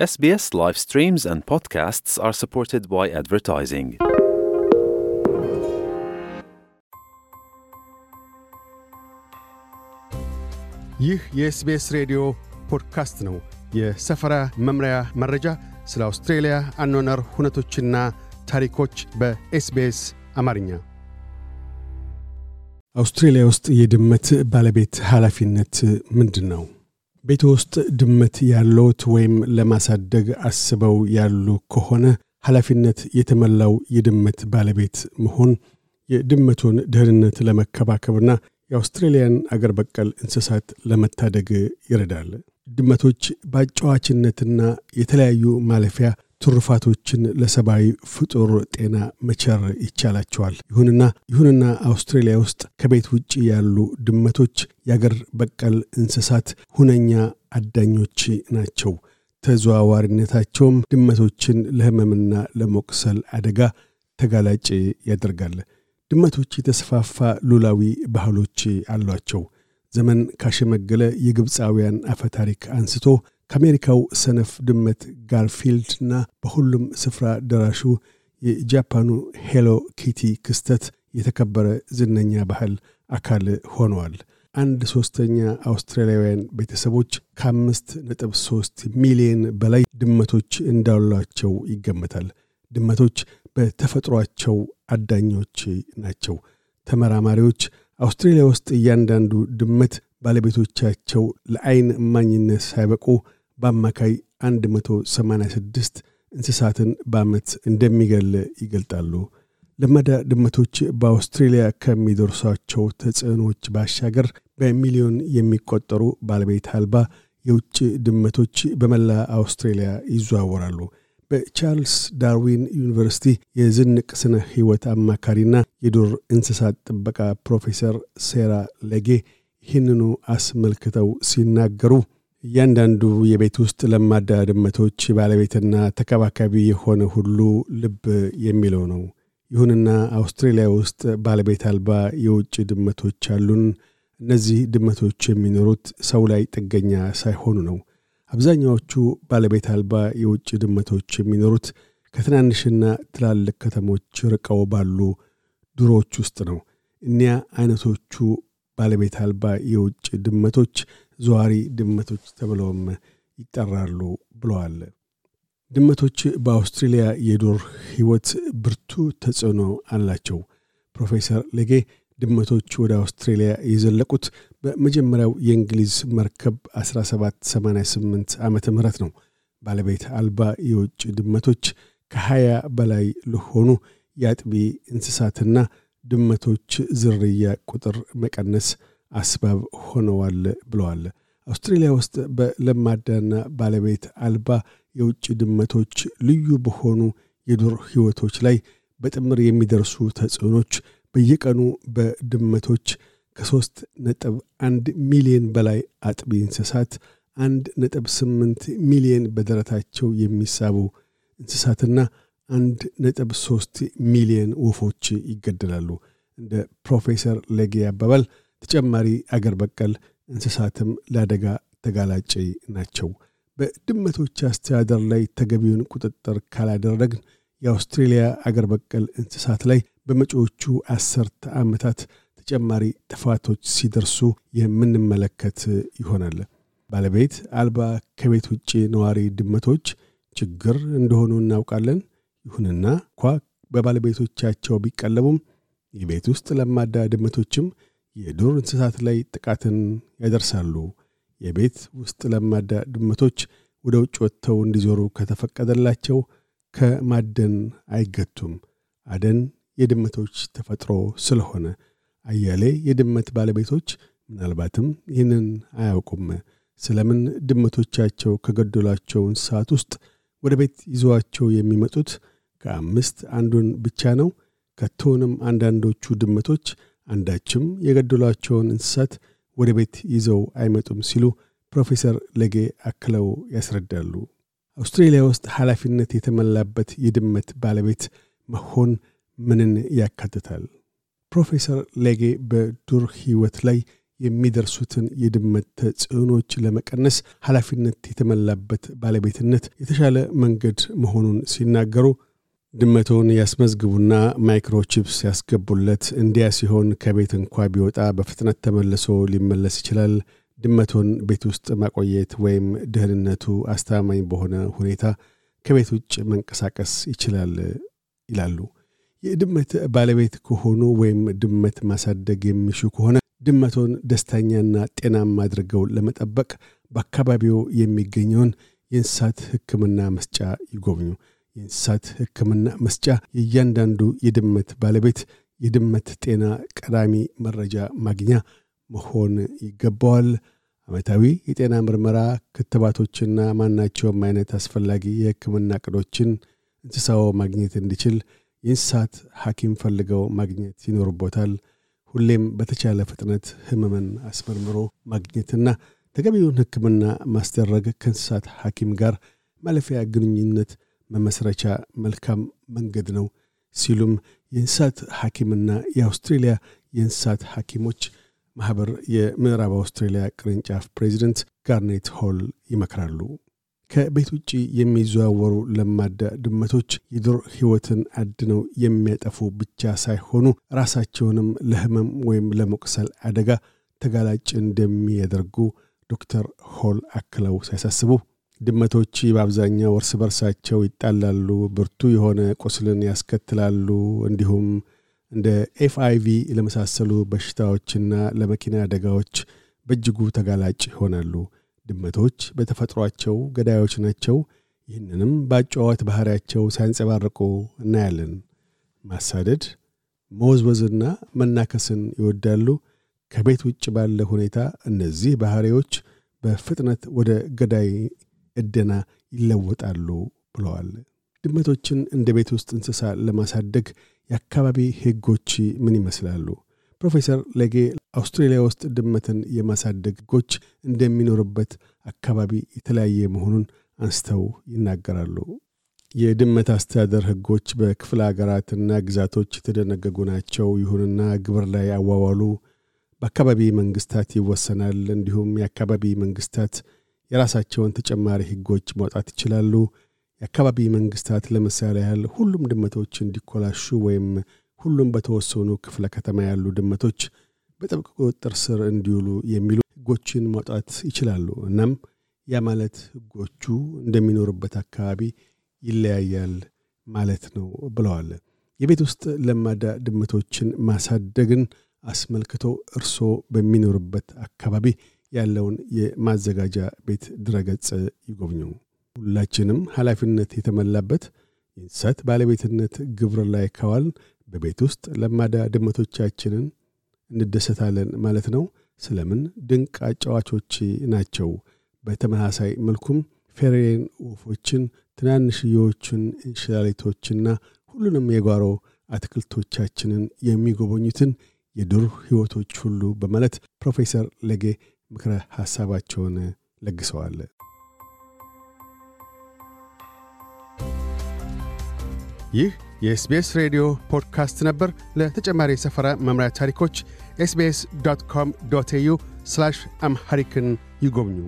SBS live streams and podcasts are supported by advertising. ይህ የ SBS ሬዲዮ ፖድካስት ነው። የሰፈራ መምሪያ መረጃ፣ ስለ አውስትሬልያ አኗኗር ሁነቶችና ታሪኮች በ SBS አማርኛ። አውስትሬልያ ውስጥ የድመት ባለቤት ኃላፊነት ምንድን ነው? ቤት ውስጥ ድመት ያለዎት ወይም ለማሳደግ አስበው ያሉ ከሆነ ኃላፊነት የተሞላው የድመት ባለቤት መሆን የድመቱን ደህንነት ለመከባከብና የአውስትሬልያን አገር በቀል እንስሳት ለመታደግ ይረዳል። ድመቶች በአጫዋችነትና የተለያዩ ማለፊያ ትሩፋቶችን ለሰብአዊ ፍጡር ጤና መቸር ይቻላቸዋል። ይሁንና ይሁንና አውስትሬልያ ውስጥ ከቤት ውጭ ያሉ ድመቶች የአገር በቀል እንስሳት ሁነኛ አዳኞች ናቸው። ተዘዋዋሪነታቸውም ድመቶችን ለህመምና ለመቁሰል አደጋ ተጋላጭ ያደርጋል። ድመቶች የተስፋፋ ሉላዊ ባህሎች አሏቸው። ዘመን ካሸመገለ የግብፃውያን አፈታሪክ አንስቶ ከአሜሪካው ሰነፍ ድመት ጋርፊልድና በሁሉም ስፍራ ደራሹ የጃፓኑ Hello Kitty ክስተት የተከበረ ዝነኛ ባህል አካል ሆነዋል። አንድ ሦስተኛ አውስትራሊያውያን ቤተሰቦች ከአምስት ነጥብ ሦስት ሚሊየን በላይ ድመቶች እንዳሏቸው ይገመታል። ድመቶች በተፈጥሯቸው አዳኞች ናቸው። ተመራማሪዎች አውስትሬልያ ውስጥ እያንዳንዱ ድመት ባለቤቶቻቸው ለአይን እማኝነት ሳይበቁ በአማካይ 186 እንስሳትን በዓመት እንደሚገል ይገልጣሉ። ለመዳ ድመቶች በአውስትሬልያ ከሚደርሷቸው ተጽዕኖዎች ባሻገር በሚሊዮን የሚቆጠሩ ባለቤት አልባ የውጭ ድመቶች በመላ አውስትሬልያ ይዘዋወራሉ። በቻርልስ ዳርዊን ዩኒቨርሲቲ የዝንቅ ስነ ሕይወት አማካሪና የዱር እንስሳት ጥበቃ ፕሮፌሰር ሴራ ለጌ ይህንኑ አስመልክተው ሲናገሩ እያንዳንዱ የቤት ውስጥ ለማዳ ድመቶች ባለቤትና ተከባካቢ የሆነ ሁሉ ልብ የሚለው ነው። ይሁንና አውስትሬልያ ውስጥ ባለቤት አልባ የውጭ ድመቶች አሉን። እነዚህ ድመቶች የሚኖሩት ሰው ላይ ጥገኛ ሳይሆኑ ነው። አብዛኛዎቹ ባለቤት አልባ የውጭ ድመቶች የሚኖሩት ከትናንሽና ትላልቅ ከተሞች ርቀው ባሉ ዱሮዎች ውስጥ ነው። እኒያ አይነቶቹ ባለቤት አልባ የውጭ ድመቶች ዘዋሪ ድመቶች ተብለውም ይጠራሉ ብለዋል። ድመቶች በአውስትሬልያ የዱር ሕይወት ብርቱ ተጽዕኖ አላቸው። ፕሮፌሰር ሌጌ ድመቶች ወደ አውስትሬልያ የዘለቁት በመጀመሪያው የእንግሊዝ መርከብ 1788 ዓመተ ምህረት ነው። ባለቤት አልባ የውጭ ድመቶች ከ20 በላይ ለሆኑ የአጥቢ እንስሳትና ድመቶች ዝርያ ቁጥር መቀነስ አስባብ ሆነዋል ብለዋል። አውስትሬልያ ውስጥ በለማዳና ባለቤት አልባ የውጭ ድመቶች ልዩ በሆኑ የዱር ሕይወቶች ላይ በጥምር የሚደርሱ ተጽዕኖች በየቀኑ በድመቶች ከሦስት ነጥብ አንድ ሚሊዮን በላይ አጥቢ እንስሳት አንድ ነጥብ ስምንት ሚሊዮን በደረታቸው የሚሳቡ እንስሳትና አንድ ነጥብ ሦስት ሚሊዮን ወፎች ይገደላሉ። እንደ ፕሮፌሰር ለጌ አባባል ተጨማሪ አገር በቀል እንስሳትም ለአደጋ ተጋላጭ ናቸው። በድመቶች አስተዳደር ላይ ተገቢውን ቁጥጥር ካላደረግን የአውስትሬልያ አገር በቀል እንስሳት ላይ በመጪዎቹ አስርተ ዓመታት ተጨማሪ ጥፋቶች ሲደርሱ የምንመለከት ይሆናል። ባለቤት አልባ ከቤት ውጭ ነዋሪ ድመቶች ችግር እንደሆኑ እናውቃለን። ይሁንና እንኳ በባለቤቶቻቸው ቢቀለቡም የቤት ውስጥ ለማዳ ድመቶችም የዱር እንስሳት ላይ ጥቃትን ያደርሳሉ። የቤት ውስጥ ለማዳ ድመቶች ወደ ውጭ ወጥተው እንዲዞሩ ከተፈቀደላቸው ከማደን አይገቱም። አደን የድመቶች ተፈጥሮ ስለሆነ አያሌ የድመት ባለቤቶች ምናልባትም ይህንን አያውቁም። ስለምን ድመቶቻቸው ከገደሏቸው እንስሳት ውስጥ ወደ ቤት ይዘዋቸው የሚመጡት ከአምስት አንዱን ብቻ ነው? ከቶውንም አንዳንዶቹ ድመቶች አንዳችም የገደሏቸውን እንስሳት ወደ ቤት ይዘው አይመጡም ሲሉ ፕሮፌሰር ለጌ አክለው ያስረዳሉ። አውስትሬልያ ውስጥ ኃላፊነት የተሞላበት የድመት ባለቤት መሆን ምንን ያካትታል? ፕሮፌሰር ሌጌ በዱር ሕይወት ላይ የሚደርሱትን የድመት ተጽዕኖች ለመቀነስ ኃላፊነት የተሞላበት ባለቤትነት የተሻለ መንገድ መሆኑን ሲናገሩ ድመቶን ያስመዝግቡና microchips ያስገቡለት። እንዲያ ሲሆን ከቤት እንኳ ቢወጣ በፍጥነት ተመልሶ ሊመለስ ይችላል። ድመቶን ቤት ውስጥ ማቆየት ወይም ደህንነቱ አስተማማኝ በሆነ ሁኔታ ከቤት ውጭ መንቀሳቀስ ይችላል ይላሉ። የድመት ባለቤት ከሆኑ ወይም ድመት ማሳደግ የሚሹ ከሆነ ድመቶን ደስተኛና ጤናማ አድርገው ለመጠበቅ በአካባቢው የሚገኘውን የእንስሳት ሕክምና መስጫ ይጎብኙ። የእንስሳት ሕክምና መስጫ የእያንዳንዱ የድመት ባለቤት የድመት ጤና ቀዳሚ መረጃ ማግኛ መሆን ይገባዋል። ዓመታዊ የጤና ምርመራ፣ ክትባቶችና ማናቸውም አይነት አስፈላጊ የሕክምና ቅዶችን እንስሳው ማግኘት እንዲችል የእንስሳት ሐኪም ፈልገው ማግኘት ይኖርቦታል። ሁሌም በተቻለ ፍጥነት ህመምን አስመርምሮ ማግኘትና ተገቢውን ሕክምና ማስደረግ ከእንስሳት ሐኪም ጋር ማለፊያ ግንኙነት መመስረቻ መልካም መንገድ ነው ሲሉም የእንስሳት ሐኪምና የአውስትሬልያ የእንስሳት ሐኪሞች ማኅበር የምዕራብ አውስትሬልያ ቅርንጫፍ ፕሬዚደንት ጋርኔት ሆል ይመክራሉ። ከቤት ውጭ የሚዘዋወሩ ለማዳ ድመቶች የዱር ሕይወትን አድነው የሚያጠፉ ብቻ ሳይሆኑ ራሳቸውንም ለህመም ወይም ለመቁሰል አደጋ ተጋላጭ እንደሚያደርጉ ዶክተር ሆል አክለው ሲያሳስቡ ድመቶች በአብዛኛው እርስ በርሳቸው ይጣላሉ፣ ብርቱ የሆነ ቁስልን ያስከትላሉ፣ እንዲሁም እንደ ኤፍአይቪ ለመሳሰሉ በሽታዎችና ለመኪና አደጋዎች በእጅጉ ተጋላጭ ይሆናሉ። ድመቶች በተፈጥሯቸው ገዳዮች ናቸው። ይህንንም በአጨዋወት ባሕሪያቸው ሲያንጸባርቁ እናያለን። ማሳደድ፣ መወዝወዝና መናከስን ይወዳሉ። ከቤት ውጭ ባለ ሁኔታ እነዚህ ባሕሪዎች በፍጥነት ወደ ገዳይ እደና ይለወጣሉ ብለዋል። ድመቶችን እንደ ቤት ውስጥ እንስሳ ለማሳደግ የአካባቢ ሕጎች ምን ይመስላሉ? ፕሮፌሰር ለጌ አውስትሬልያ ውስጥ ድመትን የማሳደግ ሕጎች እንደሚኖርበት አካባቢ የተለያየ መሆኑን አንስተው ይናገራሉ። የድመት አስተዳደር ሕጎች በክፍለ ሀገራትና ግዛቶች የተደነገጉ ናቸው። ይሁንና ግብር ላይ አዋዋሉ በአካባቢ መንግስታት ይወሰናል። እንዲሁም የአካባቢ መንግስታት የራሳቸውን ተጨማሪ ሕጎች ማውጣት ይችላሉ። የአካባቢ መንግስታት ለምሳሌ ያህል ሁሉም ድመቶች እንዲኮላሹ ወይም ሁሉም በተወሰኑ ክፍለ ከተማ ያሉ ድመቶች በጥብቅ ቁጥጥር ስር እንዲውሉ የሚሉ ሕጎችን ማውጣት ይችላሉ። እናም ያ ማለት ሕጎቹ እንደሚኖሩበት አካባቢ ይለያያል ማለት ነው ብለዋል። የቤት ውስጥ ለማዳ ድመቶችን ማሳደግን አስመልክቶ እርስዎ በሚኖርበት አካባቢ ያለውን የማዘጋጃ ቤት ድረገጽ ይጎብኙ። ሁላችንም ኃላፊነት የተሞላበት የእንስሳት ባለቤትነት ግብር ላይ ከዋልን በቤት ውስጥ ለማዳ ድመቶቻችንን እንደሰታለን ማለት ነው። ስለምን ድንቅ አጫዋቾች ናቸው። በተመሳሳይ መልኩም ፌሬን ወፎችን፣ ትናንሽዬዎቹን እንሽላሊቶችና ሁሉንም የጓሮ አትክልቶቻችንን የሚጎበኙትን የዱር ሕይወቶች ሁሉ በማለት ፕሮፌሰር ለጌ ምክረ ሐሳባቸውን ለግሰዋል። ይህ የ SBS ሬዲዮ ፖድካስት ነበር። ለተጨማሪ የሰፈራ መምሪያ ታሪኮች SBS dot com dot au Amharic ን ይጎብኙ።